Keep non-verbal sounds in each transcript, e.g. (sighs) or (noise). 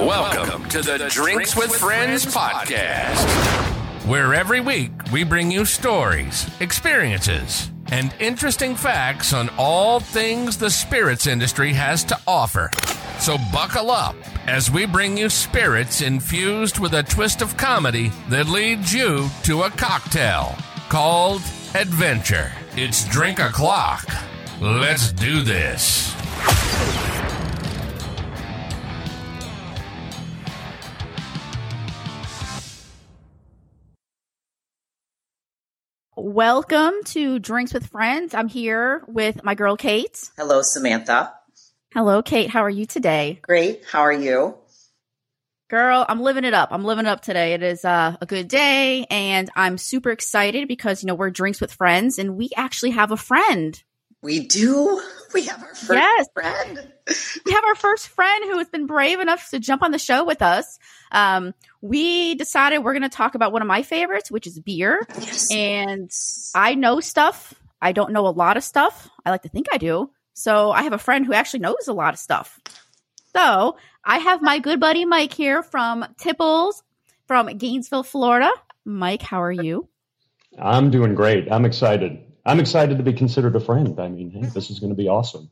Welcome to the Drinks with Friends podcast, where every week we bring you stories, experiences, and interesting facts on all things the spirits industry has to offer. So buckle up as we bring you spirits infused with a twist of comedy that leads you to a cocktail called adventure. It's drink o'clock. Let's do this. Welcome to Drinks with Friends. I'm here with my girl Kate. Hello, Samantha. Hello, Kate. How are you today? Great. How are you? Girl, I'm living it up. I'm living it up today. It is uh, a good day, and I'm super excited because you know we're Drinks with Friends, and we actually have a friend. We do. We have our first Yes. friend. (laughs) We have our first friend who has been brave enough to jump on the show with us. Um, we decided we're going to talk about one of my favorites, which is beer. Yes. And I know stuff. I don't know a lot of stuff. I like to think I do. So I have a friend who actually knows a lot of stuff. So I have my good buddy Mike here from Tipples from Gainesville, Florida. Mike, how are you? I'm doing great. I'm excited. I'm excited to be considered a friend. I mean, hey, this is going to be awesome.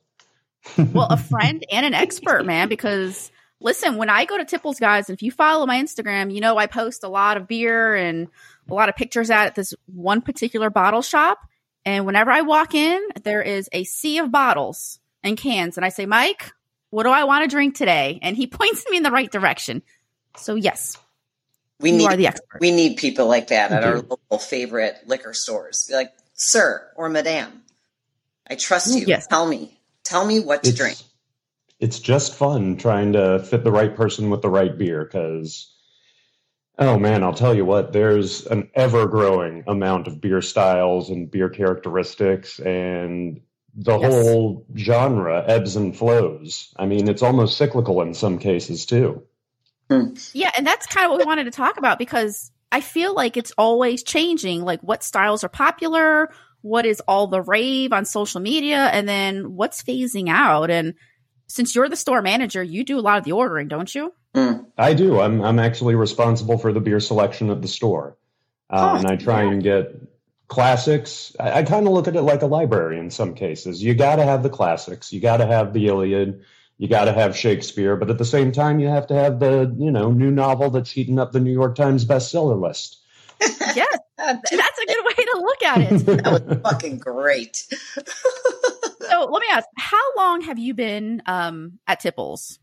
Well, a friend and an expert, man, because listen, when I go to Tipples, guys, and if you follow my Instagram, you know I post a lot of beer and a lot of pictures at this one particular bottle shop. And whenever I walk in, there is a sea of bottles and cans. And I say, Mike, what do I want to drink today? And he (laughs) points me in the right direction. So, yes, we need are the expert. we need people like that at our local favorite liquor stores. Like, sir or madame, I trust you. Yes. Tell me. Tell me what to drink. it's just fun trying to fit the right person with the right beer because oh man i'll tell you what there's an ever-growing amount of beer styles and beer characteristics and the Yes. whole genre ebbs and flows i mean it's almost cyclical in some cases too hmm. Yeah, and that's kind of what we wanted to talk about because I feel like it's always changing. Like what styles are popular, what is all the rave on social media, and then what's phasing out. And since you're the store manager, you do a lot of the ordering, don't you? Mm. I do. I'm I'm actually responsible for the beer selection at the store, uh, Oh, and I try yeah. and get classics. I, I kind of look at it like a library in some cases. You got to have the classics. You got to have the Iliad. You got to have Shakespeare, but at the same time, you have to have the you know new novel that's heating up the New York Times bestseller list. Yes, (laughs) that's a good way to look at it. (laughs) that was fucking great. (laughs) So let me ask, how long have you been um, at Tipples?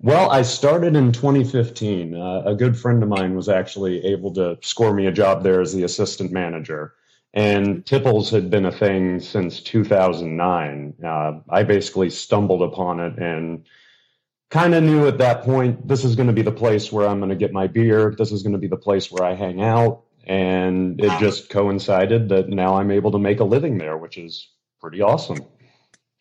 Well, I started in 2015. Uh, a good friend of mine was actually able to score me a job there as the assistant manager. And Tipples had been a thing since 2009. Uh, I basically stumbled upon it and kind of knew at that point this is going to be the place where I'm going to get my beer. This is going to be the place where I hang out. And it just coincided that now I'm able to make a living there, which is pretty awesome.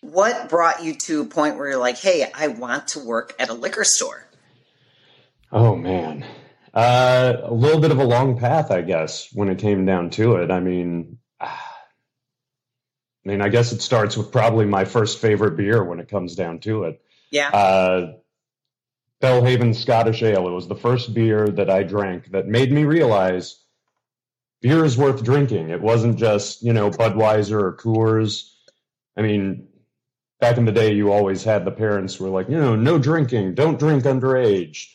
What brought you to a point where you're like, hey, I want to work at a liquor store? Oh man, uh, a little bit of a long path, I guess, when it came down to it. I mean, (sighs) I mean, I guess it starts with probably my first favorite beer when it comes down to it. Yeah. Uh, Belhaven Scottish Ale. It was the first beer that I drank that made me realize beer is worth drinking. It wasn't just you know Budweiser or Coors. I mean, back in the day, you always had the parents who were like, you know, no drinking, don't drink underage.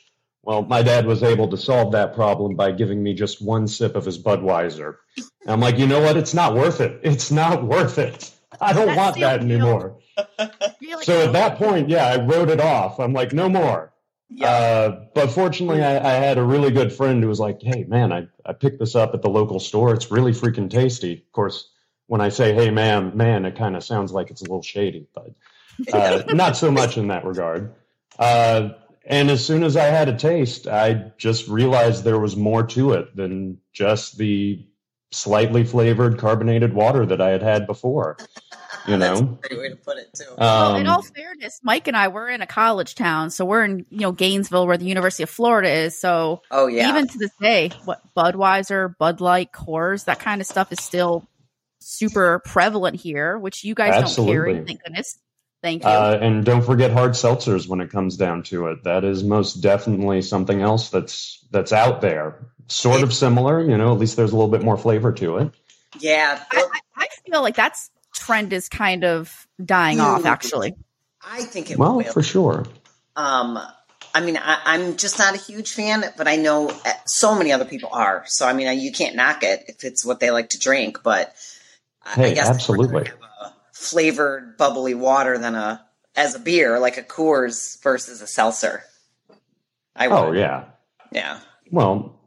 Well, my dad was able to solve that problem by giving me just one sip of his Budweiser. And I'm like, you know what? It's not worth it. It's not worth it. I don't That's want that appeal. anymore. (laughs) You're So at that point, yeah, I wrote it off. I'm like, no more. Yeah. Uh, but fortunately, I, I had a really good friend who was like, hey, man, I, I picked this up at the local store. It's really freaking tasty. Of course, when I say, hey, ma'am, man, it kind of sounds like it's a little shady, but uh, (laughs) not so much in that regard. Uh, and as soon as I had a taste, I just realized there was more to it than just the slightly flavored carbonated water that I had had before. You (laughs) That's a know, great way to put it, too. Well, in Um, all fairness, Mike and I we're in a college town, so we're in you know Gainesville, where the University of Florida is. So oh, yeah. even to this day, what Budweiser, Bud Light, Coors, that kind of stuff is still super prevalent here, which you guys don't carry, Absolutely. thank goodness. Thank you. Uh, and don't forget hard seltzers when it comes down to it. That is most definitely something else that's that's out there. Sort of similar, you know. At least there's a little bit more flavor to it. Yeah. I, I, I feel like that's trend is kind of dying off. Hmm. Actually, I think it Well, will. for sure. Um, I mean, I, I'm just not a huge fan, but I know uh, so many other people are. So, I mean, you can't knock it if it's what they like to drink. But I- I Hey, guess I'd absolutely. Rather have a flavored, bubbly water than a as a beer, like a Coors versus a seltzer. I would. Oh yeah. yeah. Well,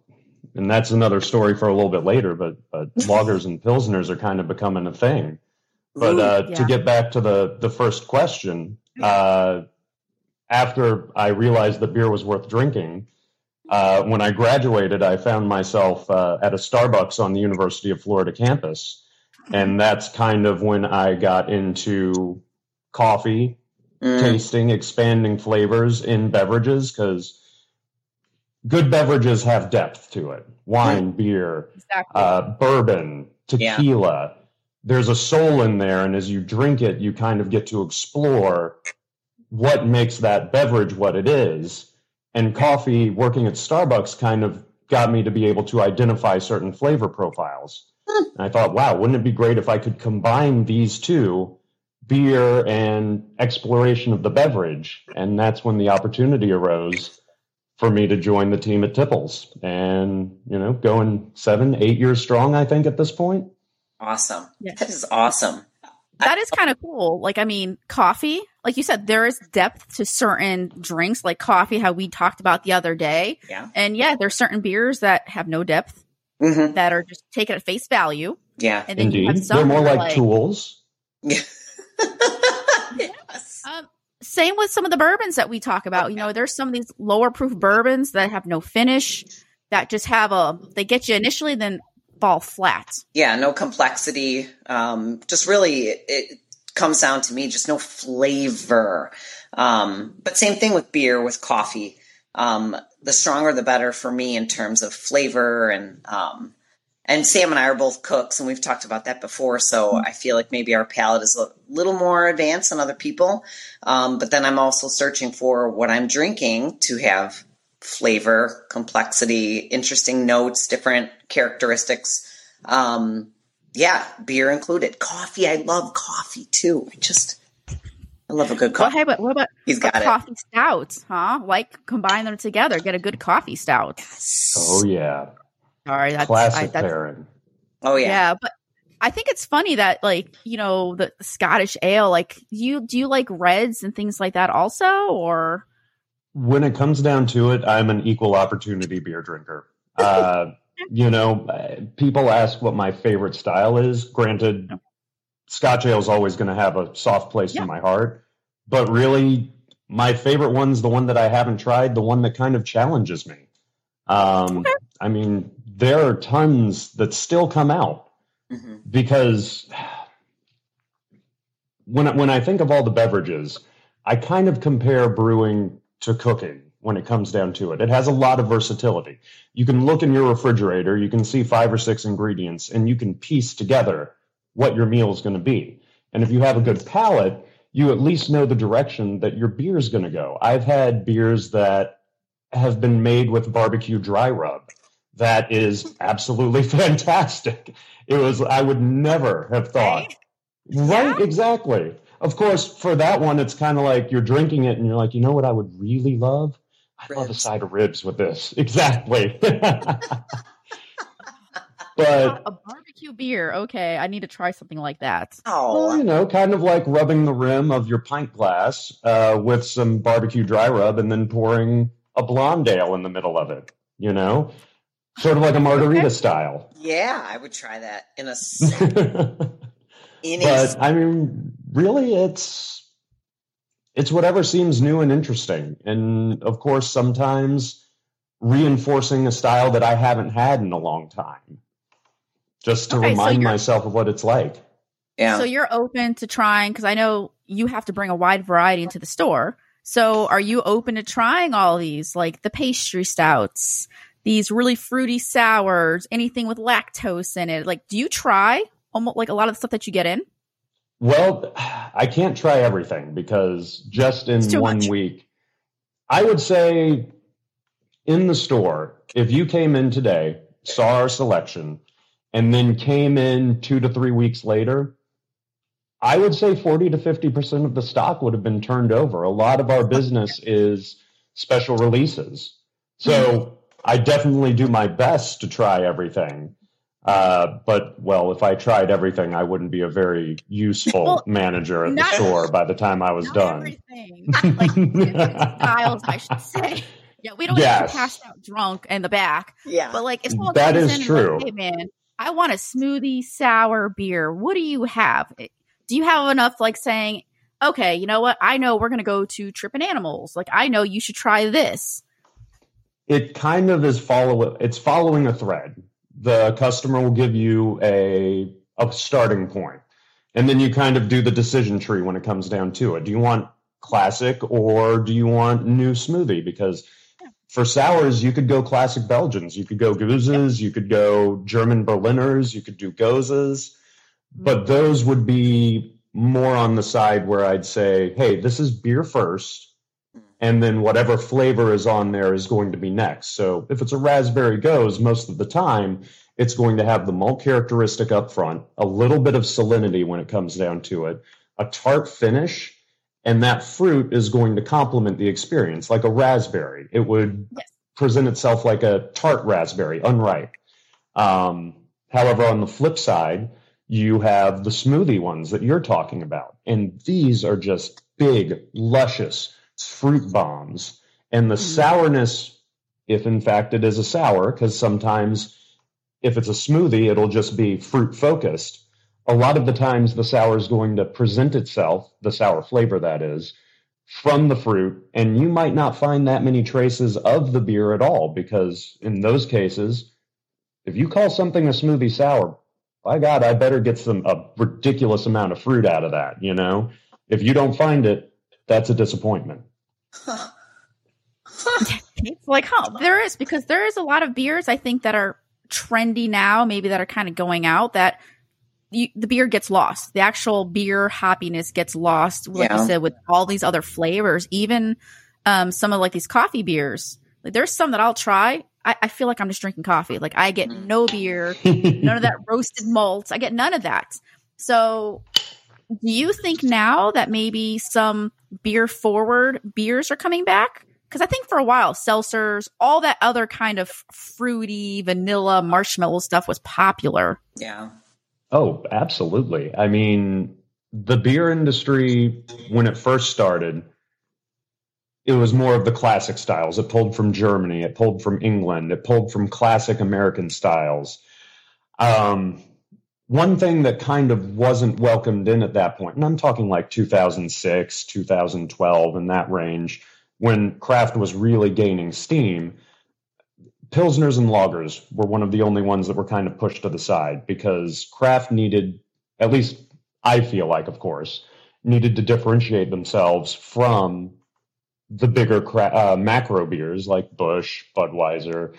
and that's another story for a little bit later. But but (laughs) lagers and pilsners are kind of becoming a thing. But Ooh, uh, yeah. to get back to the the first question, uh, after I realized that beer was worth drinking, uh, when I graduated, I found myself uh, at a Starbucks on the University of Florida campus, and that's kind of when I got into coffee, Mm, tasting, expanding flavors in beverages because good beverages have depth to it. Wine, beer, exactly. uh, bourbon, Yeah. tequila. There's a soul in there, and as you drink it, you kind of get to explore what makes that beverage what it is. And coffee, working at Starbucks, kind of got me to be able to identify certain flavor profiles. And I thought, wow, wouldn't it be great if I could combine these two, beer and exploration of the beverage? And that's when the opportunity arose for me to join the team at Tipples. And, you know, going seven, eight years strong, I think, at this point. awesome. Yeah. That is awesome. that is kind of cool. Like, I mean, coffee, like you said, there is depth to certain drinks, like coffee, how we talked about the other day. Yeah. And yeah, there's certain beers that have no depth hmm that are just taken at face value. Yeah. And then you Indeed. have some They're more that are like, tools. (laughs) yes. Um, same with some of the bourbons that we talk about. You know, there's some of these lower proof bourbons that have no finish, that just have a, they get you initially, then fall flat. yeah, no complexity. Um, just really, it, it comes down to me, just no flavor. Um, but same thing with beer, with coffee. Um, the stronger, the better for me in terms of flavor and, um, and Sam and I are both cooks, and we've talked about that before. So I feel like maybe our palate is a little more advanced than other people. Um, but then I'm also searching for what I'm drinking to have flavor, complexity, interesting notes, different characteristics. Um, yeah, beer included. Coffee, I love coffee too. I just, I love a good Well, coffee. hey, but what about He's got it. coffee stouts, huh? Like combine them together, get a good coffee stout. Oh, yeah. Sorry, that's, Classic I, that's pairing. Oh yeah. yeah. but I think it's funny that like you know the, the Scottish ale. Like, do you do you like reds and things like that also, or When it comes down to it, I'm an equal opportunity beer drinker. (laughs) Uh, you know, uh, people ask what my favorite style is. Granted, Scotch ale is always going to have a soft place Yeah. in my heart, but really, my favorite one's the one that I haven't tried, the one that kind of challenges me. Um, I mean, there are tons that still come out hmm because when when I think of all the beverages, I kind of compare brewing to cooking when it comes down to it. It has a lot of versatility. You can look in your refrigerator, you can see five or six ingredients, and you can piece together what your meal is going to be. And if you have a good palate, you at least know the direction that your beer is going to go. I've had beers that have been made with barbecue dry rub. That is absolutely (laughs) fantastic. It was, I would never have thought. Right, exactly. Of course, for that one, it's kind of like you're drinking it and you're like, you know what I would really love? i'd love a side of ribs with this. (laughs) Exactly. (laughs) but a barbecue beer? Okay, I need to try something like that. Well, Oh, you know, kind of like rubbing the rim of your pint glass uh, with some barbecue dry rub and then pouring a blonde ale in the middle of it, you know? Sort of like a margarita style. yeah, I would try that in a (laughs) s- but in a I mean, really it's it's whatever seems new and interesting. And of course, sometimes reinforcing a style that I haven't had in a long time. Just to Okay, remind you're- myself of what it's like. yeah. So you're open to trying because I know you have to bring a wide variety into the store. So are you open to trying all these, like the pastry stouts, these really fruity sours, anything with lactose in it? Like, do you try almost like a lot of the stuff that you get in? Well, I can't try everything because just in one much. week, I would say in the store, if you came in today, saw our selection, and then came in two to three weeks later, I would say 40 to 50% of the stock would have been turned over. A lot of our business is special releases. So I definitely do my best to try everything. Uh, but well, if I tried everything, I wouldn't be a very useful Well, manager at the store by the time I was Not done. Everything. like (laughs) styles, I should say. Yeah, we don't want Yes. to pass out drunk in the back. Yeah. But like, if someone That comes is in and true. like, hey man, I want a smoothie sour beer. What do you have? Eh, do you have enough like saying, okay, you know what? I know we're gonna go to Trippin' Animals. Like, I know you should try this. it kind of is follow it's following a thread the customer will give you a a starting point and then you kind of do the decision tree when it comes down to it do you want classic or do you want new smoothie because for sours you could go classic belgians. You could go gueuzes you could go german berliners you could do goses. Mm-hmm. But those would be more on the side where i'd say hey this is beer first mm-hmm. and then whatever flavor is on there is going to be next. So if it's a raspberry gose, most of the time it's going to have the malt characteristic up front, a little bit of salinity when it comes down to it, a tart finish, and that fruit is going to complement the experience like a raspberry. It would Yes. present itself like a tart raspberry, unripe. Um, however, on the flip side, you have the smoothie ones that you're talking about, and these are just big, luscious fruit bombs. And the Mhm. sourness, if in fact it is a sour, because sometimes if it's a smoothie, it'll just be fruit focused. A lot of the times, the sour is going to present itself, the sour flavor that is, from the fruit, and you might not find that many traces of the beer at all, because in those cases, if you call something a smoothie sour, by God, I better get some a ridiculous amount of fruit out of that. You know, if you don't find it, that's a disappointment. (laughs) It's like, huh? There is because there is a lot of beers I think that are trendy now, maybe that are kind of going out that you, the beer gets lost. The actual beer happiness gets lost. Like Yeah. you said, with all these other flavors, even um, some of like these coffee beers. Like there's some that I'll try. I, I feel like I'm just drinking coffee. Like I get Mhm. no beer, none of that (laughs) roasted malt. I get none of that. So, do you think now that maybe some beer forward beers are coming back? Because I think for a while, seltzers, all that other kind of fruity, vanilla, marshmallow stuff was popular. yeah. Oh, absolutely. I mean, the beer industry, when it first started, it was more of the classic styles. It pulled from Germany, it pulled from England, it pulled from classic American styles. Um, one thing that kind of wasn't welcomed in at that point, and I'm talking like 2006, 2012, in that range, when craft was really gaining steam, Pilsners and lagers were one of the only ones that were kind of pushed to the side because craft needed, at least I feel like, of course, needed to differentiate themselves from the bigger cra- uh, macro beers like Busch, Budweiser,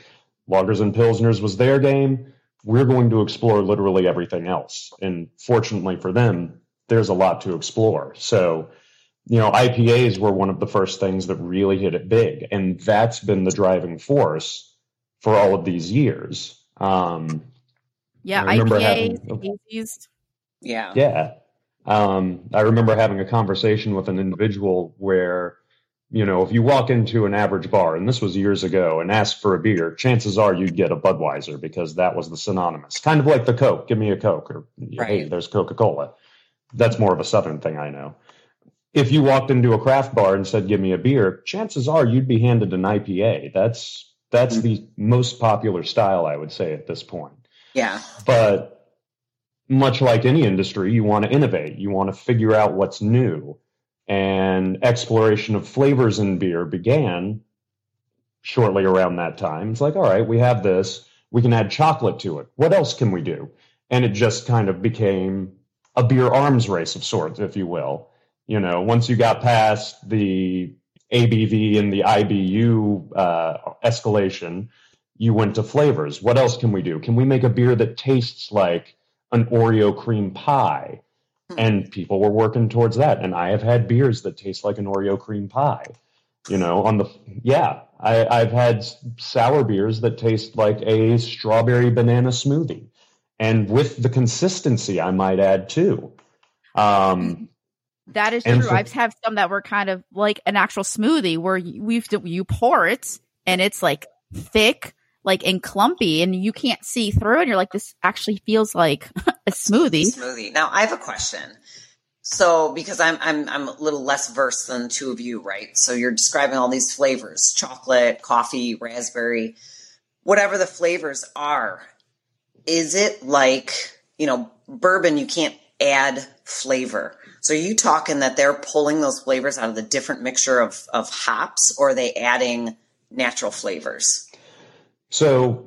lagers and pilsners was their game. We're going to explore literally everything else, and fortunately for them, there's a lot to explore. So, you know, IPAs were one of the first things that really hit it big, and that's been the driving force for all of these years. Um, Yeah, I remember IPAs, having- hazies. Yeah. yeah. Um, I remember having a conversation with an individual where, you know, if you walk into an average bar, and this was years ago, and ask for a beer, chances are you'd get a Budweiser because that was the synonymous. Kind of like the Coke. Give me a Coke, or hey, there's Coca Cola. That's more of a Southern thing, I know. If you walked into a craft bar and said, "Give me a beer," chances are you'd be handed an IPA. That's that's mm-hmm. the most popular style, I would say, at this point. Yeah. But much like any industry, you want to innovate. You want to figure out what's new. And exploration of flavors in beer began shortly around that time. It's like, all right, we have this. We can add chocolate to it. What else can we do? And it just kind of became a beer arms race of sorts, if you will. You know, once you got past the ABV and the IBU uh, escalation, you went to flavors. What else can we do? Can we make a beer that tastes like an Oreo cream pie? and people were working towards that. And I have had beers that taste like an Oreo cream pie. You know, on the yeah, I, I've had sour beers that taste like a strawberry banana smoothie, and with the consistency, I might add too. Um, that is and true. for- I've had some that were kind of like an actual smoothie where you, we've you pour it and it's like thick, like and clumpy, and you can't see through. And you're like, this actually feels like (laughs) a smoothie. smoothie. Now I have a question. So because I'm I'm I'm a little less versed than the two of you, right? So you're describing all these flavors: chocolate, coffee, raspberry, whatever the flavors are. Is it like, you know, bourbon you can't add flavor. So are you talking that they're pulling those flavors out of the different mixture of of hops or are they adding natural flavors? So,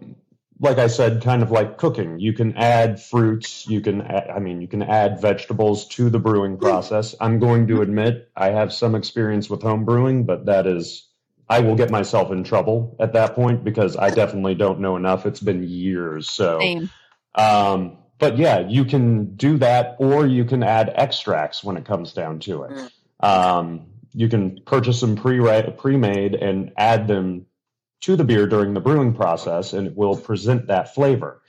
like I said, kind of like cooking, you can add fruits, you can, add, I mean, you can add vegetables to the brewing process. I'm going to admit I have some experience with home brewing, but that is, I will get myself in trouble at that point because I definitely don't know enough. It's been years. So, Same. um, but yeah, you can do that, or you can add extracts when it comes down to it. Um, you can purchase them pre pre-made and add them to the beer during the brewing process, and it will present that flavor.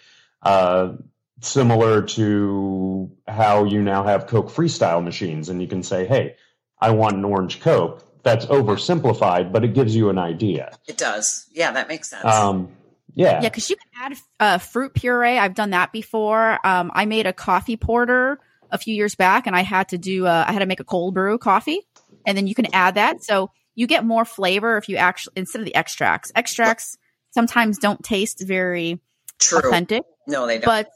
Uh, similar to how you now have Coke freestyle machines, and you can say, "Hey, I want an orange Coke." That's oversimplified, but it gives you an idea. It does. Yeah, that makes sense. Um, yeah, Yeah, because you can add uh, fruit puree. I've done that before. Um, I made a coffee porter a few years back, and I had to do. Uh, I had to make a cold brew coffee, and then you can add that, so you get more flavor if you actually instead of the extracts. Extracts sometimes don't taste very True. authentic, No, they don't. but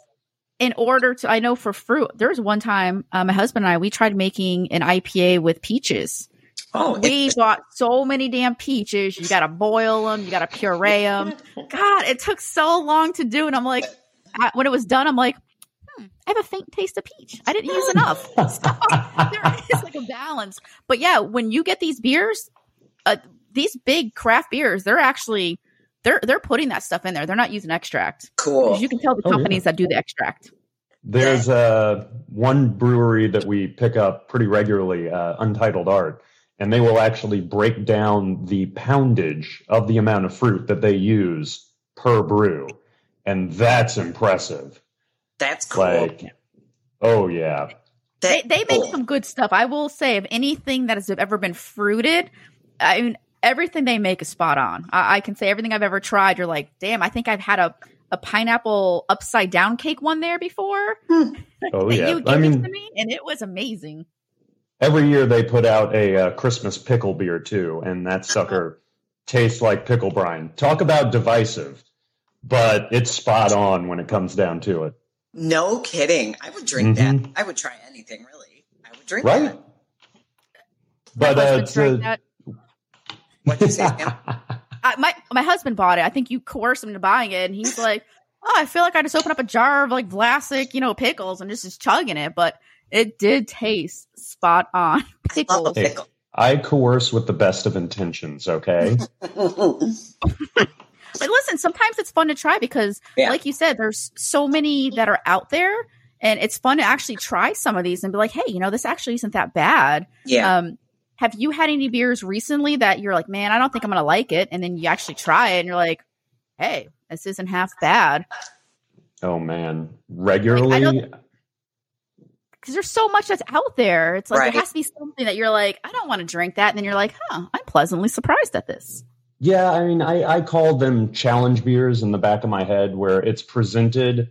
in order to, I know for fruit, there was one time uh, my husband and I we tried making an IPA with peaches. Oh, it- We bought so many damn peaches. You got to boil them. You got to puree them. (laughs) God, it took so long to do. And I'm like, I, when it was done, I'm like, hmm, I have a faint taste of peach. I didn't use enough. (laughs) So (laughs) there is like a balance. But yeah, when you get these beers, uh, these big craft beers, they're actually they're they're putting that stuff in there. They're not using extract. cool. 'Cause You can tell the Oh, yeah. companies that do the extract. There's uh, one brewery that we pick up pretty regularly, uh, Untitled Art, and they will actually break down the poundage of the amount of fruit that they use per brew. And that's impressive. That's cool. Like, oh, yeah. They they make cool. some good stuff. I will say, of anything that has ever been fruited, I mean, everything they make is spot on. I, I can say everything I've ever tried. You're like, damn, I think I've had a a pineapple upside down cake one there before. Hmm. Oh, yeah. you I gave it mean, to me, and it was amazing. Every year they put out a uh, Christmas pickle beer, too, and that sucker tastes like pickle brine. Talk about divisive, but it's spot on when it comes down to it. No kidding. I would drink that. Mhm. I would try anything really. I would drink Right? that. But my uh, husband drank to- that. What'd you say, Sam? (laughs) I, my my husband bought it. I think you coerced him into buying it, and he's like, "Oh, I feel like I just opened up a jar of like Vlasic, you know, pickles, and just just chugging it." But it did taste spot on (laughs) Love pickles. Hey. pickle. I coerce with the best of intentions, okay? (laughs) But listen, sometimes it's fun to try because, Yeah. like you said, there's so many that are out there, and it's fun to actually try some of these and be like, "Hey, you know, this actually isn't that bad." yeah. Um, have you had any beers recently that you're like, "Man, I don't think I'm gonna like it," and then you actually try it and you're like, "Hey, this isn't half bad." oh man, regularly. don't- because there's so much that's out there. It's like Right. there has to be something that you're like, I don't want to drink that, and then you're like, huh, I'm pleasantly surprised at this. yeah, I mean, I, I call them challenge beers in the back of my head, where it's presented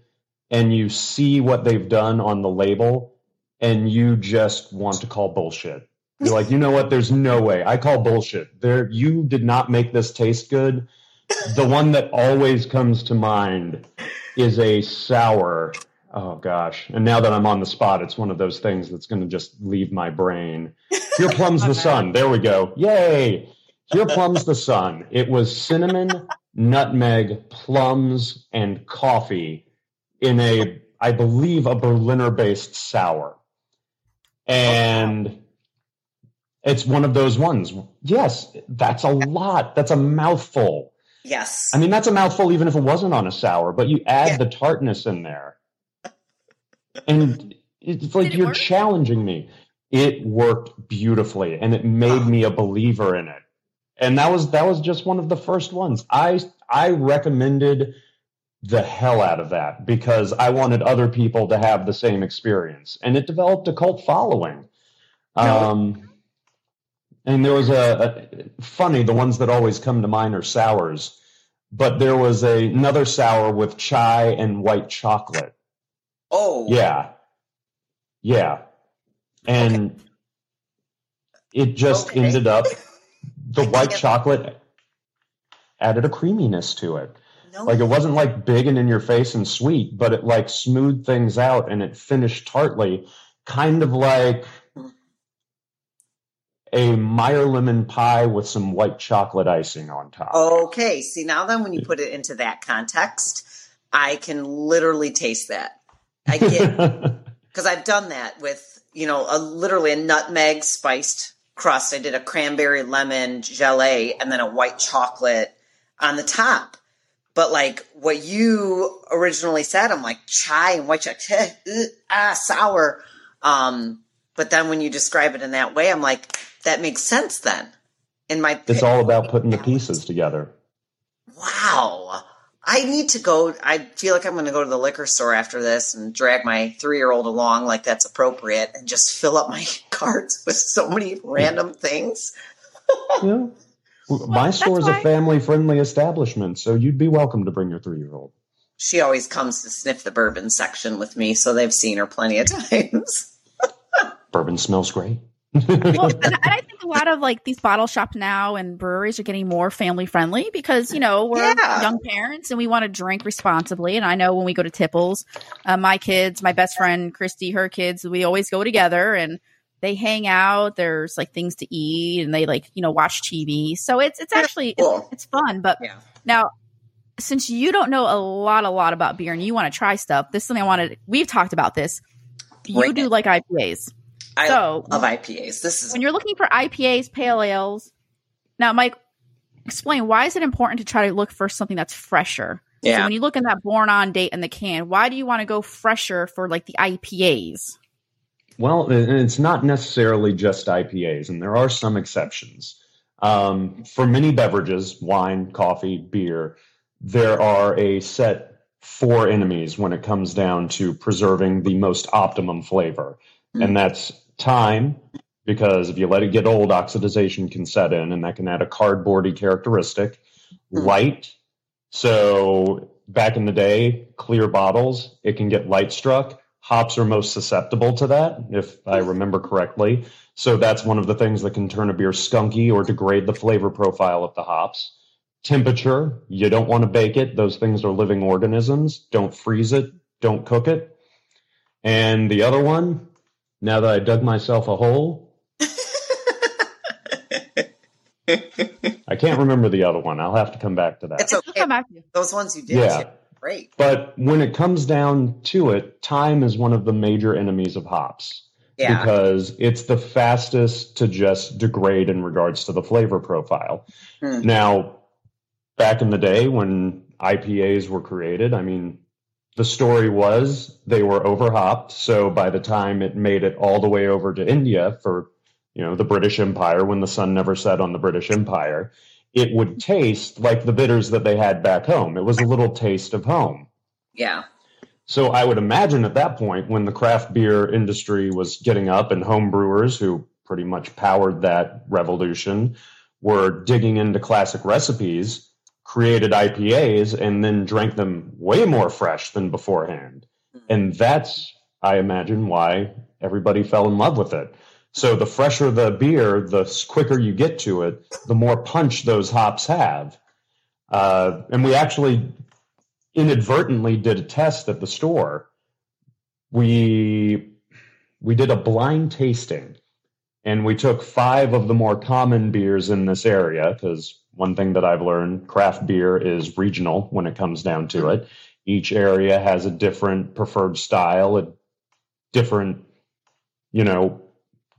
and you see what they've done on the label, and you just want to call bullshit. You're like, you know what? There's no way. I call bullshit. There, you did not make this taste good. The one that always comes to mind is a sour. Oh gosh! And now that I'm on the spot, it's one of those things that's going to just leave my brain. Here (laughs) plums the sun. There we go. Yay! Here plums the sun. It was cinnamon, (laughs) nutmeg, plums, and coffee in a, I believe, a Berliner-based sour, and it's one of those ones. Yes, that's a lot. That's a mouthful. yes. I mean, that's a mouthful even if it wasn't on a sour, but you add Yeah. the tartness in there. And it's like you're work? challenging me. It worked beautifully and it made me a believer in it. And that was that was just one of the first ones. I I recommended the hell out of that because I wanted other people to have the same experience. And it developed a cult following. Um and there was a, a funny, the ones that always come to mind are sours. But there was a, another sour with chai and white chocolate. Oh, Yeah. Yeah. And it just Okay. ended up the (laughs) white chocolate added a creaminess to it. No. Like it wasn't like big and in your face and sweet, but it like smoothed things out and it finished tartly, kind of like a Meyer lemon pie with some white chocolate icing on top. Okay, see now then when you put it into that context, I can literally taste that. I get (laughs) because I've done that with you know a literally a nutmeg spiced crust. I did a cranberry lemon gelée and then a white chocolate on the top. But like what you originally said, I'm like chai and white chocolate, (laughs) ah, sour. Um, but then when you describe it in that way, I'm like, that makes sense then. In my it's all about putting the pieces together. Wow. I need to go. I feel like I'm going to go to the liquor store after this and drag my three year old along like that's appropriate and just fill up my (laughs) carts with so many random things. (laughs) Yeah. My that's store is a family friendly establishment, so you'd be welcome to bring your three year old. She always comes to sniff the bourbon section with me, so they've seen her plenty of (laughs) times. Bourbon smells great. Well, and, (laughs) and I think a lot of like these bottle shops now and breweries are getting more family friendly because you know we're Yeah. young parents and we want to drink responsibly. And I know when we go to Tipples, uh, my kids, my best friend Christy, her kids, we always go together and they hang out. There's like things to eat and they like you know watch TV. So it's it's actually it's, Cool. it's fun. But Yeah. now. Since you don't know a lot, a lot about beer, and you want to try stuff, this is something I wanted. We've talked about this. You Bring do it. like IPAs. I So- love IPAs. This is when you're looking for IPAs, pale ales. Now, Mike, explain why is it important to try to look for something that's fresher? So yeah. when you look in that born on date in the can, why do you want to go fresher for like the IPAs? Well, and it's not necessarily just IPAs, and there are some exceptions. Um, for many beverages, wine, coffee, beer, there are a set four enemies when it comes down to preserving the most optimum flavor. Mm. And that's time, because if you let it get old, oxidization can set in, and that can add a cardboardy characteristic. Mm. Light, so back in the day, clear bottles, it can get light struck. Hops are most susceptible to that, if I remember correctly. So that's one of the things that can turn a beer skunky or degrade the flavor profile of the hops. Temperature, you don't want to bake it. Those things are living organisms. Don't freeze it. Don't cook it. And the other one, now that I dug myself a hole, (laughs) I can't remember the other one. I'll have to come back to that. It's okay. come back to. Those ones you did, Yeah. yeah. great. But when it comes down to it, time is one of the major enemies of hops Yeah. because it's the fastest to just degrade in regards to the flavor profile. Hmm. Now, back in the day when IPAs were created, I mean, the story was they were overhopped. So by the time it made it all the way over to India for, you know, the British Empire, when the sun never set on the British Empire, it would taste like the bitters that they had back home. It was a little taste of home. yeah. So I would imagine at that point, when the craft beer industry was getting up and home brewers who pretty much powered that revolution were digging into classic recipes, created IPAs, and then drank them way more fresh than beforehand. And that's, I imagine, why everybody fell in love with it. So the fresher the beer, the quicker you get to it, the more punch those hops have. Uh, and we actually inadvertently did a test at the store. We we did a blind tasting, and we took five of the more common beers in this area because one thing that I've learned, craft beer is regional when it comes down to it. Each area has a different preferred style, a different, you know,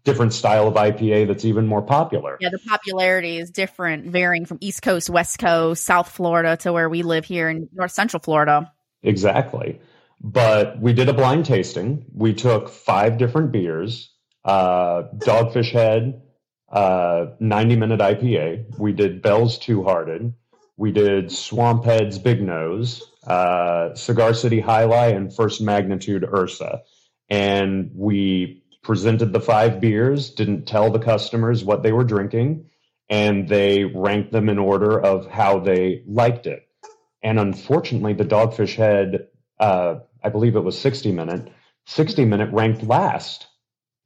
different style of IPA that's even more popular. Yeah, the popularity is different, varying from East Coast, West Coast, South Florida to where we live here in North Central Florida. Exactly. But we did a blind tasting. We took five different beers, uh, Dogfish Head, uh, 90 minute IPA. We did Bell's Two Hearted. We did Swamp Head's Big Nose, uh, Cigar City Alai, and First Magnitude Ursa. And we presented the five beers, didn't tell the customers what they were drinking, and they ranked them in order of how they liked it. And unfortunately, the Dogfish Head, uh, I believe it was 60 minute, 60 minute ranked last.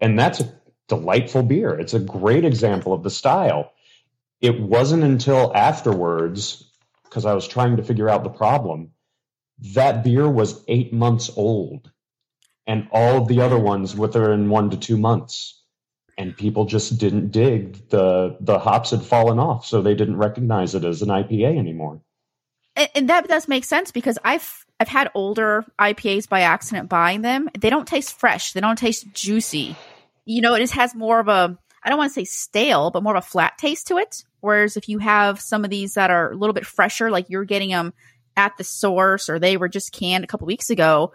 And that's a delightful beer. It's a great example of the style. It wasn't until afterwards, because I was trying to figure out the problem, that beer was eight months old. And all of the other ones were within one to two months. And people just didn't dig the the hops had fallen off, so they didn't recognize it as an IPA anymore. And, and that does make sense because I've I've had older IPAs by accident buying them. They don't taste fresh. They don't taste juicy. You know, it just has more of a I don't want to say stale, but more of a flat taste to it. Whereas if you have some of these that are a little bit fresher, like you're getting them at the source or they were just canned a couple weeks ago,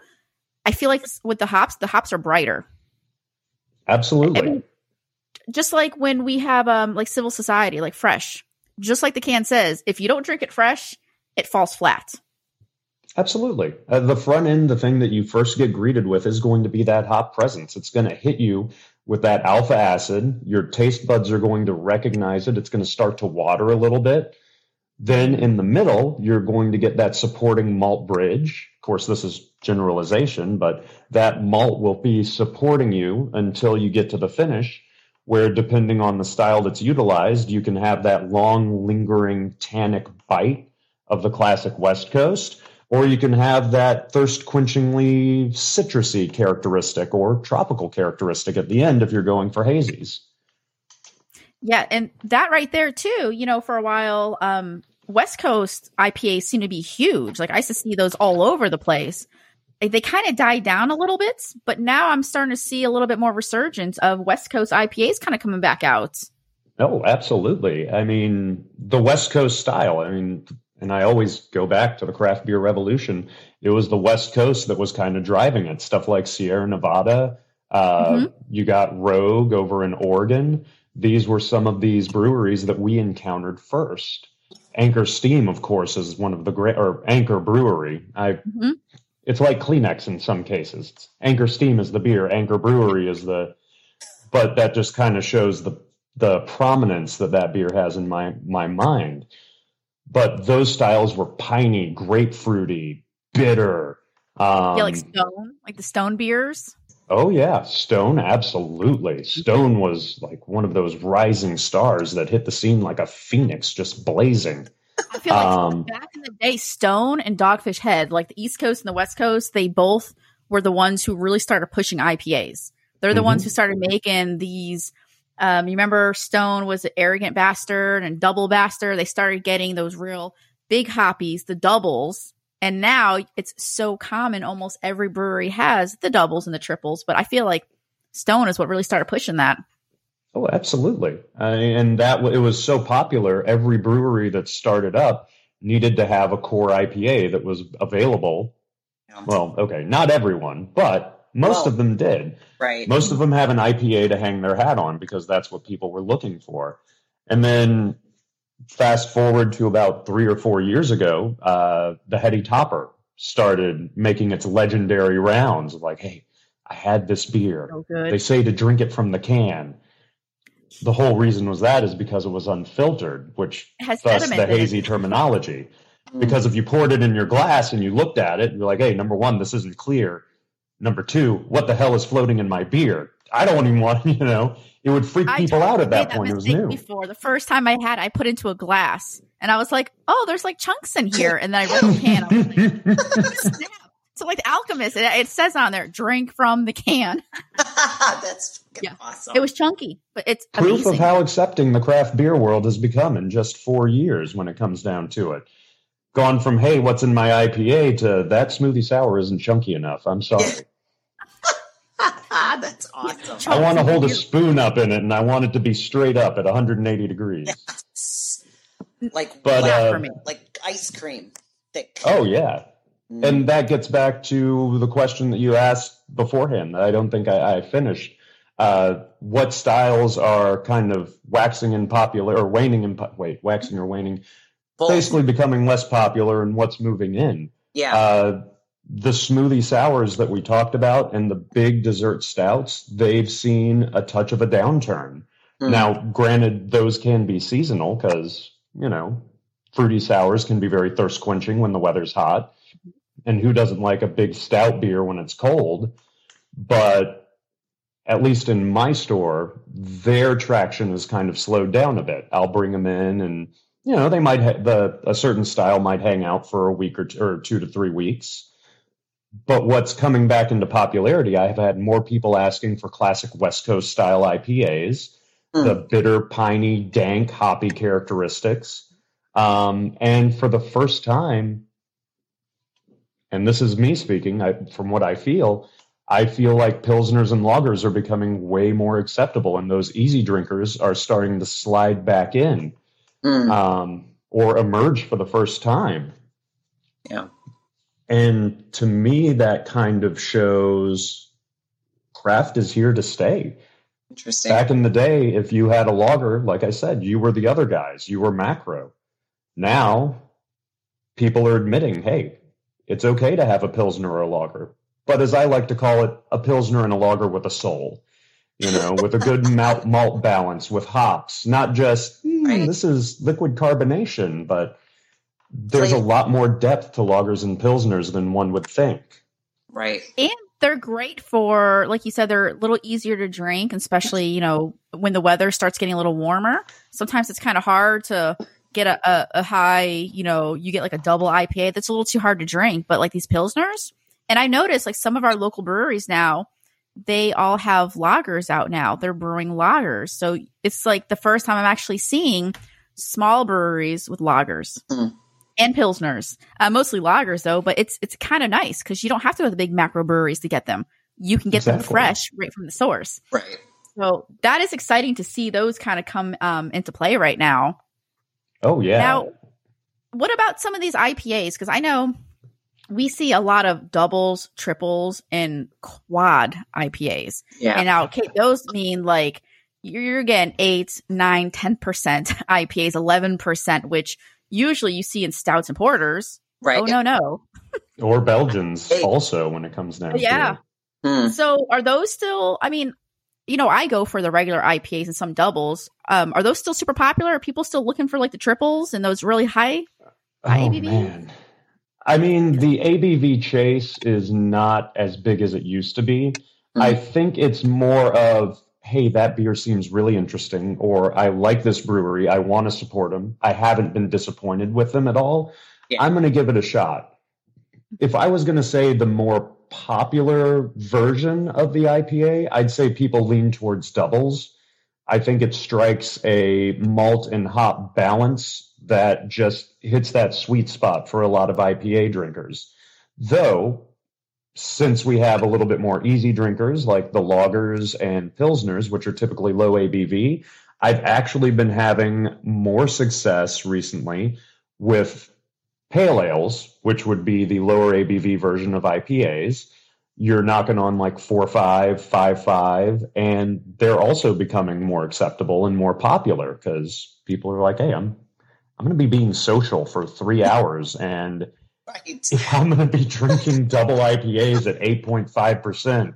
I feel like with the hops, the hops are brighter. Absolutely. I mean, just like when we have um like civil society, like fresh. Just like the can says, if you don't drink it fresh, it falls flat. Absolutely. Uh, the front end, the thing that you first get greeted with is going to be that hop presence. It's going to hit you with that alpha acid. Your taste buds are going to recognize it. It's going to start to water a little bit. Then in the middle, you're going to get that supporting malt bridge. Of course, this is generalization, but that malt will be supporting you until you get to the finish, where depending on the style that's utilized, you can have that long, lingering tannic bite of the classic West Coast, or you can have that thirst quenchingly citrusy characteristic or tropical characteristic at the end if you're going for hazies. Yeah, and that right there too, you know, for a while, um, West Coast IPAs seem to be huge. Like I used to see those all over the place. They kind of died down a little bit, but now I'm starting to see a little bit more resurgence of West Coast IPAs kind of coming back out. Oh, absolutely. I mean, the West Coast style. I mean, and I always go back to the craft beer revolution. It was the West Coast that was kind of driving it. Stuff like Sierra Nevada. Uh, mm-hmm. You got Rogue over in Oregon. These were some of these breweries that we encountered first. Anchor Steam, of course, is one of the great, or Anchor Brewery. I, mm-hmm. it's like Kleenex in some cases. Anchor Steam is the beer. Anchor Brewery is the, but that just kind of shows the the prominence that that beer has in my my mind. But those styles were piney, grapefruity, bitter. Um, yeah, like Stone, like the Stone beers. Oh yeah, Stone absolutely. Stone was like one of those rising stars that hit the scene like a phoenix, just blazing. I feel like um, back in the day, Stone and Dogfish Head, like the East Coast and the West Coast, they both were the ones who really started pushing IPAs. They're the mm-hmm. ones who started making these. Um, you remember Stone was an arrogant bastard and double bastard. They started getting those real big hoppies, the doubles, and now it's so common, almost every brewery has the doubles and the triples. But I feel like Stone is what really started pushing that. Oh, absolutely. and that it was so popular. Every brewery that started up needed to have a core IPA that was available. Yeah. Well, okay, not everyone, but most well, of them did. Right. Most of them have an IPA to hang their hat on because that's what people were looking for. And then fast forward to about three or four years ago, uh, the Heady Topper started making its legendary rounds. of Like, hey, I had this beer. So they say to drink it from the can. The whole reason was that is because it was unfiltered, which thus the hazy terminology. Mm. Because if you poured it in your glass and you looked at it, you're like, hey, number one, this isn't clear. Number two, what the hell is floating in my beer? I don't even want, (laughs) you know, it would freak people out at that, that point. It was new. Before the first time I had, I put into a glass, and I was like, "Oh, there's like chunks in here," and then I ripped the can. Like, (laughs) so, like the alchemist, it, it, says on there, "Drink from the can." (laughs) That's yeah. awesome. It was chunky, but it's proof amazing. of how accepting the craft beer world has become in just four years. When it comes down to it, gone from "Hey, what's in my IPA?" to "That smoothie sour isn't chunky enough." I'm sorry. That's awesome. I want to hold a spoon up in it, and I want it to be straight up at 180 degrees. Yes. Like but uh, like ice cream, thick. Oh yeah, Mm. And that gets back to the question that you asked beforehand that I don't think I, I finished. Uh, what styles are kind of waxing in popular or waning in po- wait waxing or waning Both. basically becoming less popular and what's moving in yeah. uh, the smoothie sours that we talked about and the big dessert stouts they've seen a touch of a downturn Mm. now granted those can be seasonal because you know fruity sours can be very thirst quenching when the weather's hot and who doesn't like a big stout beer when it's cold but at least in my store, their traction is kind of slowed down a bit. I'll bring them in, and you know they might ha- the a certain style might hang out for a week or two, or two to three weeks. But what's coming back into popularity? I have had more people asking for classic West Coast style IPAs, Hmm. the bitter, piney, dank, hoppy characteristics, um, and for the first time, and this is me speaking I, from what I feel. I feel like pilsners and lagers are becoming way more acceptable, and those easy drinkers are starting to slide back in Mm. um, or emerge for the first time. Yeah. And to me, that kind of shows craft is here to stay. Interesting. Back in the day, if you had a lager, like I said, you were the other guys, you were macro. Now, people are admitting, hey, it's okay to have a pilsner or a lager. But as I like to call it, a pilsner and a lager with a soul, you know, (laughs) with a good malt, malt balance, with hops, not just "Hmm, Right. this is liquid carbonation, but there's a lot more depth to lagers and pilsners than one would think. right. And they're great for, like you said, they're a little easier to drink, especially, you know, when the weather starts getting a little warmer. Sometimes it's kind of hard to get a, a, a high, you know, you get like a double IPA that's a little too hard to drink, but like these Pilsners. And I noticed like some of our local breweries now, they all have lagers out now. They're brewing lagers. So it's like the first time I'm actually seeing small breweries with lagers Mm. And pilsners. Uh, mostly lagers though, but it's it's kind of nice because you don't have to go to the big macro breweries to get them. You can get them fresh right from the source. Right. So that is exciting to see those kind of come um, into play right now. Oh, yeah. Now, what about some of these IPAs? Because I know we see a lot of doubles, triples, and quad IPAs. Yeah. And now, Kate, those mean like you're, you're getting eight, nine, 10% IPAs, 11%, which usually you see in stouts and porters. right. Oh, no, no. (laughs) or Belgians also when it comes down Yeah. Hmm. So are those still, I mean, you know, I go for the regular IPAs and some doubles. Um, are those still super popular? Are people still looking for like the triples and those really high? Oh, ABV? man. I mean, the ABV chase is not as big as it used to be. Mhm. I think it's more of, hey, that beer seems really interesting, or I like this brewery. I want to support them. I haven't been disappointed with them at all. Yeah. I'm going to give it a shot. If I was going to say the more popular version of the IPA, I'd say people lean towards doubles. I think it strikes a malt and hop balance that just hits that sweet spot for a lot of IPA drinkers. Though, since we have a little bit more easy drinkers like the lagers and pilsners, which are typically low ABV, I've actually been having more success recently with pale ales, which would be the lower ABV version of IPAs. You're knocking on like four five, five five, and they're also becoming more acceptable and more popular because people are like, "Hey, I'm I'm going to be being social for three hours, and Right. if I'm going to be drinking (laughs) double IPAs at 8.5 percent,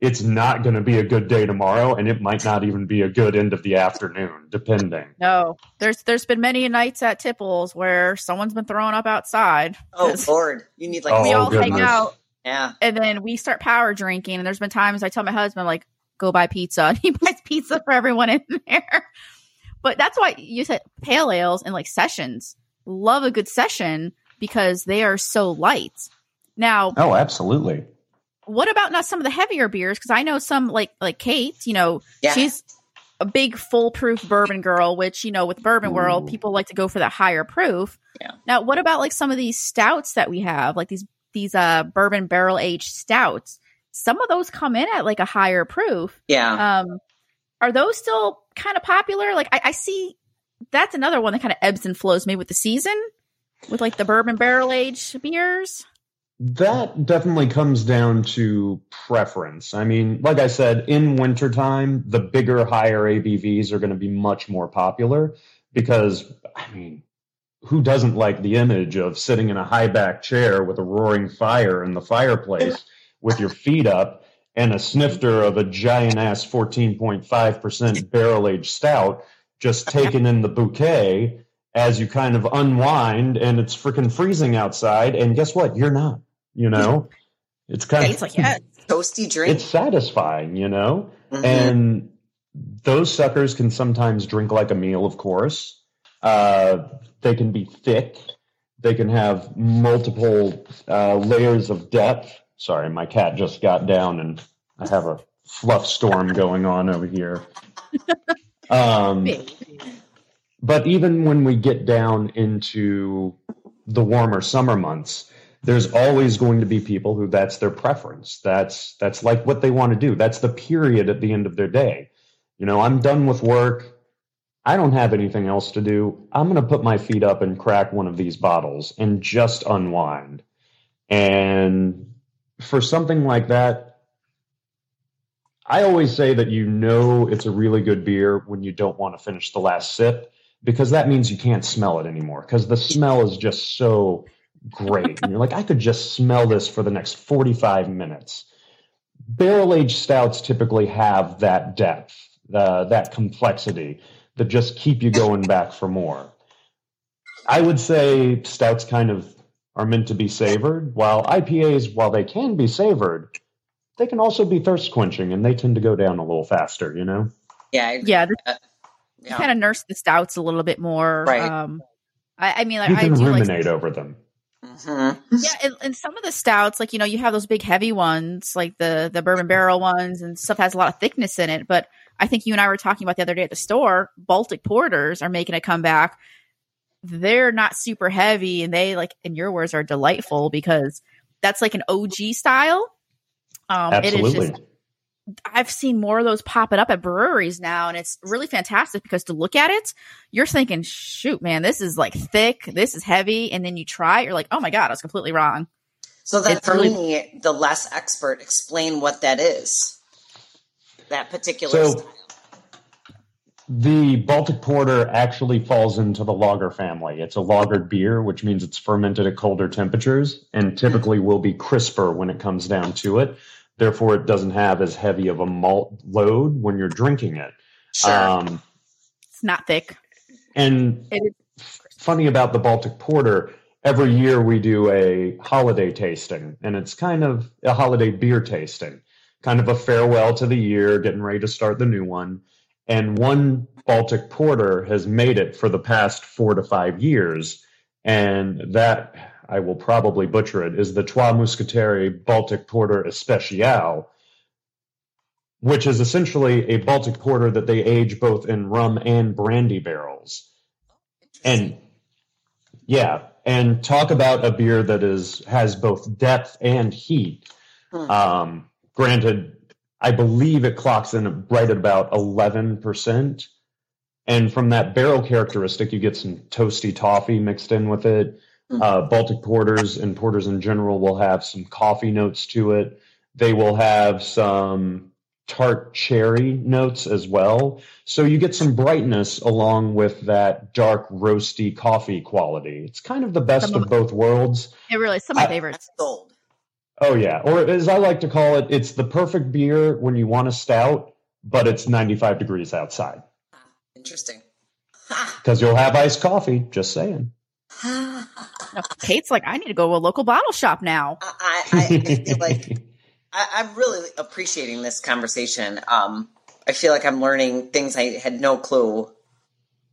it's not going to be a good day tomorrow, and it might not even be a good end of the afternoon, depending." No, there's there's been many nights at Tipples where someone's been throwing up outside. Oh Lord, you need like Oh, we all hang out yeah. and then we start power drinking. And there's been times I tell my husband like, "Go buy pizza," and (laughs) he buys pizza for everyone in there. But that's why you said pale ales and like sessions. Love a good session because they are so light. Now, Oh, absolutely. what about not some of the heavier beers? Because I know some like like Kate, you know, Yeah. she's a big full proof bourbon girl, which you know with bourbon world people like to go for that higher proof. Yeah. Now, what about like some of these stouts that we have, like these these uh bourbon barrel aged stouts? Some of those come in at like a higher proof. Yeah. Um, are those still kind of popular? Like I, I see that's another one that kind of ebbs and flows maybe with the season with like the bourbon barrel aged beers. That definitely comes down to preference. I mean, like I said, in wintertime, the bigger, higher ABVs are going to be much more popular because, I mean, who doesn't like the image of sitting in a high back chair with a roaring fire in the fireplace with your feet up and a snifter of a giant ass 14.5% barrel aged stout just taken in the bouquet as you kind of unwind and it's freaking freezing outside and guess what? You're not you know? It's kind yeah, of like yeah toasty drink. It's satisfying you know? Mm-hmm. and those suckers can sometimes drink like a meal of course. Uh, they can be thick. They can have multiple uh, layers of depth. Sorry my cat just got down and i have a fluff storm going on over here. (laughs) Um, but even when we get down into the warmer summer months, there's always going to be people who that's their preference. That's that's like what they want to do. That's the period at the end of their day. You know, I'm done with work. I don't have anything else to do. I'm going to put my feet up and crack one of these bottles and just unwind. And for something like that, I always say that you know it's a really good beer when you don't want to finish the last sip because that means you can't smell it anymore because the smell is just so great. and you're like, I could just smell this for the next 45 minutes. Barrel aged stouts typically have that depth, uh, that complexity that just keep you going back for more. I would say stouts kind of are meant to be savored, while IPAs, while they can be savored, they can also be thirst quenching and they tend to go down a little faster, you know? Yeah. Yeah yeah. kind of nurse the stouts a little bit more. Right. Um, I, I mean, like, you can I do ruminate like, over them. Mm-hmm. Yeah, and, and, some of the stouts, like you know, you have those big heavy ones, like the the bourbon barrel ones, and stuff has a lot of thickness in it. But I think you and I were talking about the other day at the store. Baltic porters are making a comeback. They're not super heavy, and they like, in your words, are delightful because that's like an OG style. Um, Absolutely. It is just I've seen more of those popping up at breweries now, and it's really fantastic because to look at it, you're thinking, shoot, man, this is like thick, this is heavy, and then you try it, you're like, oh my god, I was completely wrong. So then, it's for really- me, the less expert, explain what that is. That particular so, style. The Baltic Porter actually falls into the lager family. It's a lagered beer, which means it's fermented at colder temperatures and typically will be crisper when it comes down to it. Therefore, it doesn't have as heavy of a malt load when you're drinking it. Sure. Um, it's not thick. And funny about the Baltic Porter, every year we do a holiday tasting, and it's kind of a holiday beer tasting, kind of a farewell to the year, getting ready to start the new one. And one Baltic Porter has made it for the past four to five years. And that I will probably butcher it, is the Trois Mousquetaires Baltic Porter Especial, which is essentially a Baltic Porter that they age both in rum and brandy barrels. And yeah, and talk about a beer that is has both depth and heat. Hmm. Um, granted, I believe it clocks in right at about eleven percent, and from that barrel characteristic, you get some toasty toffee mixed in with it. Mm-hmm. Uh, Baltic porters and porters in general will have some coffee notes to it. They will have some tart cherry notes as well. So you get some brightness along with that dark roasty coffee quality. It's kind of the best of, of, both worlds. It really is some of my I, favorites. Sold. Oh yeah, or as I like to call it, it's the perfect beer when you want a stout, but it's 95 degrees outside. Interesting. Because you'll have iced coffee. Just saying. Kate's like, I need to go to a local bottle shop now. I, I, I feel like I, am really appreciating this conversation. Um, I feel like I'm learning things I had no clue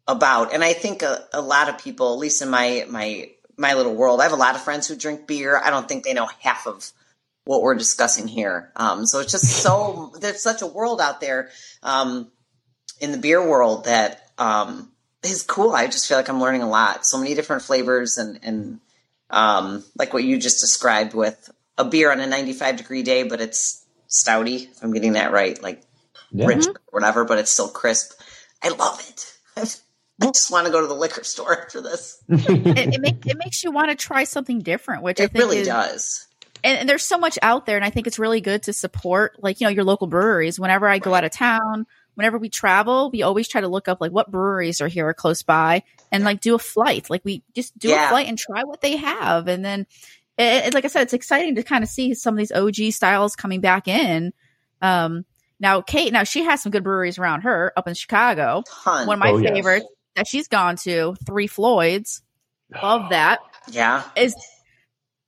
about, and I think a, a lot of people, at least in my my my little world, I have a lot of friends who drink beer. I don't think they know half of what we're discussing here. Um, so it's just (laughs) so there's such a world out there um, in the beer world that um, is cool. I just feel like I'm learning a lot. So many different flavors and and um, like what you just described with a beer on a 95 degree day, but it's stouty. If I'm getting that right, like yeah. rich or whatever, but it's still crisp. I love it. (laughs) I just want to go to the liquor store after this. it, it, make, it makes you want to try something different, which it I think really is, does. and, and there's so much out there, and I think it's really good to support like you know your local breweries. Whenever I go out of town, whenever we travel, we always try to look up like what breweries are here or close by, and like do a flight. Like we just do Yeah. a flight and try what they have, and then it, it- like I said, it's exciting to kind of see some of these OG styles coming back in. Um, now Kate, now she has some good breweries around her up in Chicago. Ton. One of my Oh, yes. favorites that she's gone to, Three Floyds. Love (sighs) that. yeah. Is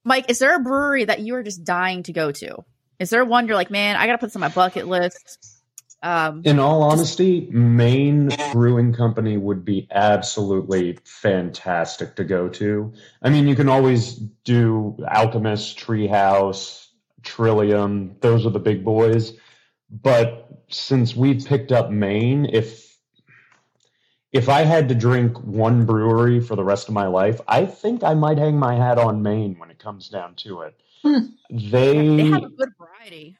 Mike, is there a brewery that you are just dying to go to? Is there one you're like, man, I gotta put this on my bucket list? Um, In all honesty, Maine Brewing Company would be absolutely fantastic to go to. I mean, you can always do Alchemist, Treehouse, Trillium. Those are the big boys. But since we picked up Maine, if if I had to drink one brewery for the rest of my life, I think I might hang my hat on Maine when it comes down to it. Hmm. they have a good variety.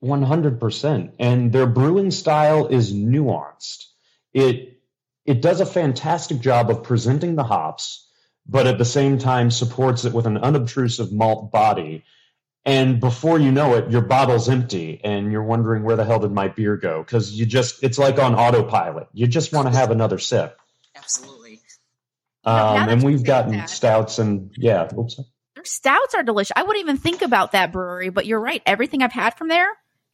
One hundred percent, and their brewing style is nuanced. It it does a fantastic job of presenting the hops, but at the same time supports it with an unobtrusive malt body. And before you know it, your bottle's empty, and you're wondering where the hell did my beer go? Because you just it's like on autopilot. You just want to have another sip. Absolutely. Um, and we've gotten that- stouts and yeah. Oops. Their stouts are delicious. I wouldn't even think about that brewery, but you're right. Everything I've had from there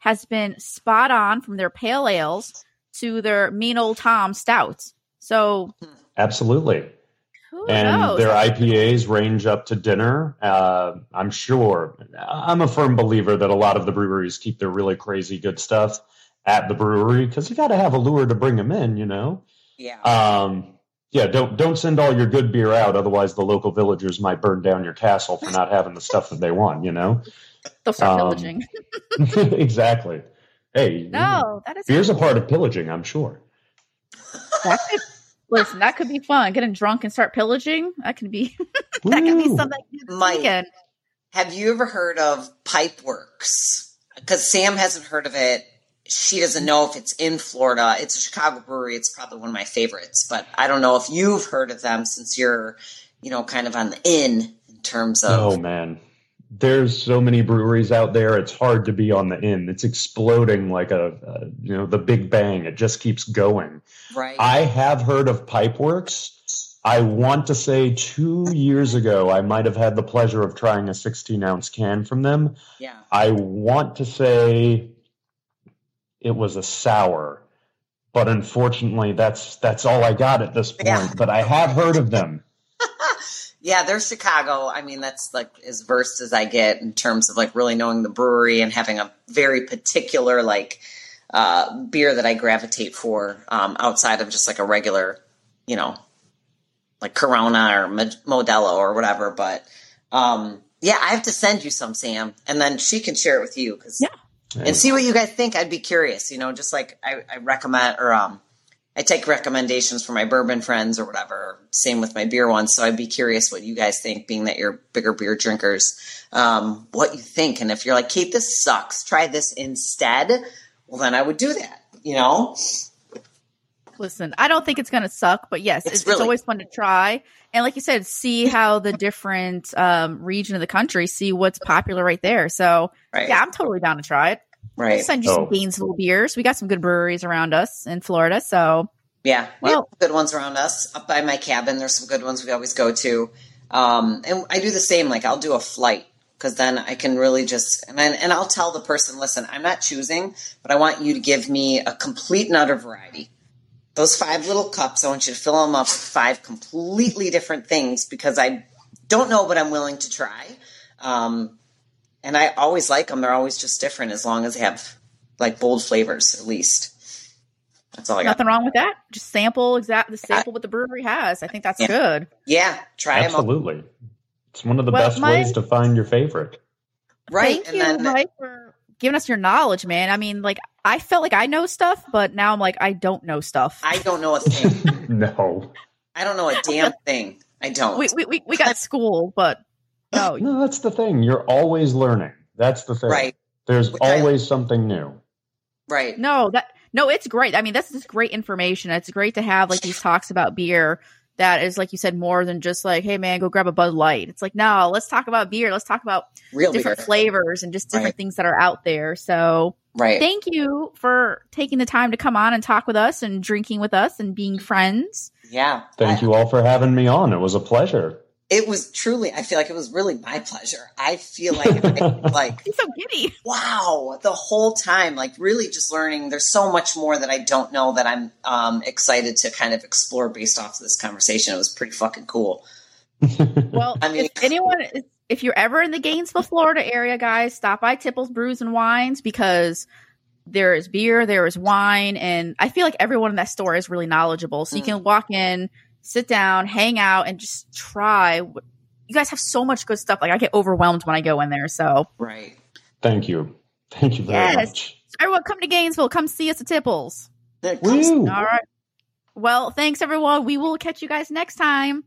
has been spot on from their pale ales to their mean old Tom stouts. So Absolutely. who and knows? their IPAs range up to dinner. Uh, I'm sure. I'm a firm believer that a lot of the breweries keep their really crazy good stuff at the brewery because you got to have a lure to bring them in. You know. Yeah. Um, yeah. Don't don't send all your good beer out, otherwise the local villagers might burn down your castle for not having the stuff that they want. You know. They'll start um, pillaging. (laughs) (laughs) exactly. Hey, No, that is beer's a part of pillaging. I'm sure. That could, listen, that could be fun. Getting drunk and start pillaging. That could be (laughs) that could be something to do Mike. weekend. Have you ever heard of Pipeworks? Because Sam hasn't heard of it. She doesn't know if it's in Florida. It's a Chicago brewery. It's probably one of my favorites, but I don't know if you've heard of them since you're, you know, kind of on the in in terms of. Oh man, there's so many breweries out there. It's hard to be on the end. It's exploding like a, a you know the Big Bang. It just keeps going. right. I have heard of Pipeworks. I want to say two years ago, I might have had the pleasure of trying a 16 ounce can from them. yeah. I want to say it was a sour, but unfortunately, that's that's all I got at this point. Yeah. But I have heard of them. Yeah, they're Chicago. I mean, that's like as versed as I get in terms of like really knowing the brewery and having a very particular like uh, beer that I gravitate for um, outside of just like a regular, you know, like Corona or Mod- Modelo or whatever. But um, yeah, I have to send you some, Sam, and then she can share it with you because Yeah. and see what you guys think. I'd be curious. You know, just like I, I recommend or um, I take recommendations from my bourbon friends or whatever. Same with my beer ones. So I'd be curious what you guys think, being that you're bigger beer drinkers, um, what you think. And if you're like, Kate, this sucks, try this instead. Well, then I would do that. You know, Listen, I don't think it's going to suck, but yes, It's it's, it's always fun to try. And like you said, see how the different um, region of the country, see what's popular right there. So right? yeah, I'm totally down to try it. I'll right. send you Oh. some Gainesville beers. We got some good breweries around us in Florida. So Yeah, we Well- good ones around us. Up by my cabin, there's some good ones we always go to. Um, and I do the same. Like I'll do a flight because then I can really just and then, and I'll tell the person, listen, I'm not choosing, but I want you to give me a complete and utter variety. Those five little cups, I want you to fill them up with five completely different things because I don't know, but I'm willing to try. Um, and I always like them. They're always just different as long as they have like bold flavors, at least. That's all I got. nothing wrong with that. Just sample exact the sample what the brewery has. I think that's Yeah. good. Yeah, try them. Absolutely. It's one of the Well, best my- ways to find your favorite. Right. Thank and you, then Mike, for giving us your knowledge, man. I mean, like I felt like I know stuff, but now I'm like I don't know stuff. I don't know a thing. (laughs) no. I don't know a damn (laughs) thing. I don't. we, we we we got (laughs) school, but no, No, that's the thing. You're always learning. That's the thing. right. There's Which I- always something new. Right. no that no, it's great. I mean, that's just great information. It's great to have like these talks about beer that is like you said more than just like hey man go grab a bud light it's like no let's talk about beer let's talk about Real different beer. flavors and just different Right. things that are out there so Right. thank you for taking the time to come on and talk with us and drinking with us and being friends yeah. Thank I- you all for having me on. It was a pleasure. It was truly, I feel like it was really my pleasure. I feel like, I, (laughs) like, he's so giddy wow, the whole time, like really just learning. There's so much more that I don't know that I'm um, excited to kind of explore based off of this conversation. It was pretty fucking cool. (laughs) well I mean- if anyone if you're ever in the gainesville florida area guys stop by tipples brews and wines because there is beer there is wine and i feel like everyone in that store is really knowledgeable so you Mm. can walk in sit down hang out and just try you guys have so much good stuff like i get overwhelmed when i go in there so Right. Thank you. Thank you very Yes. much. everyone come to gainesville come see us at tipples That comes- Woo! all right well thanks everyone we will catch you guys next time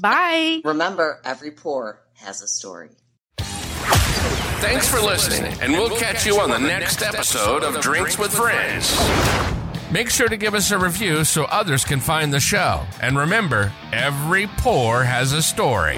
bye Remember, every pour has a story. Thanks for listening, and we'll catch you on the next episode of Drinks with Friends. Make sure to give us a review so others can find the show. And remember, every pour has a story.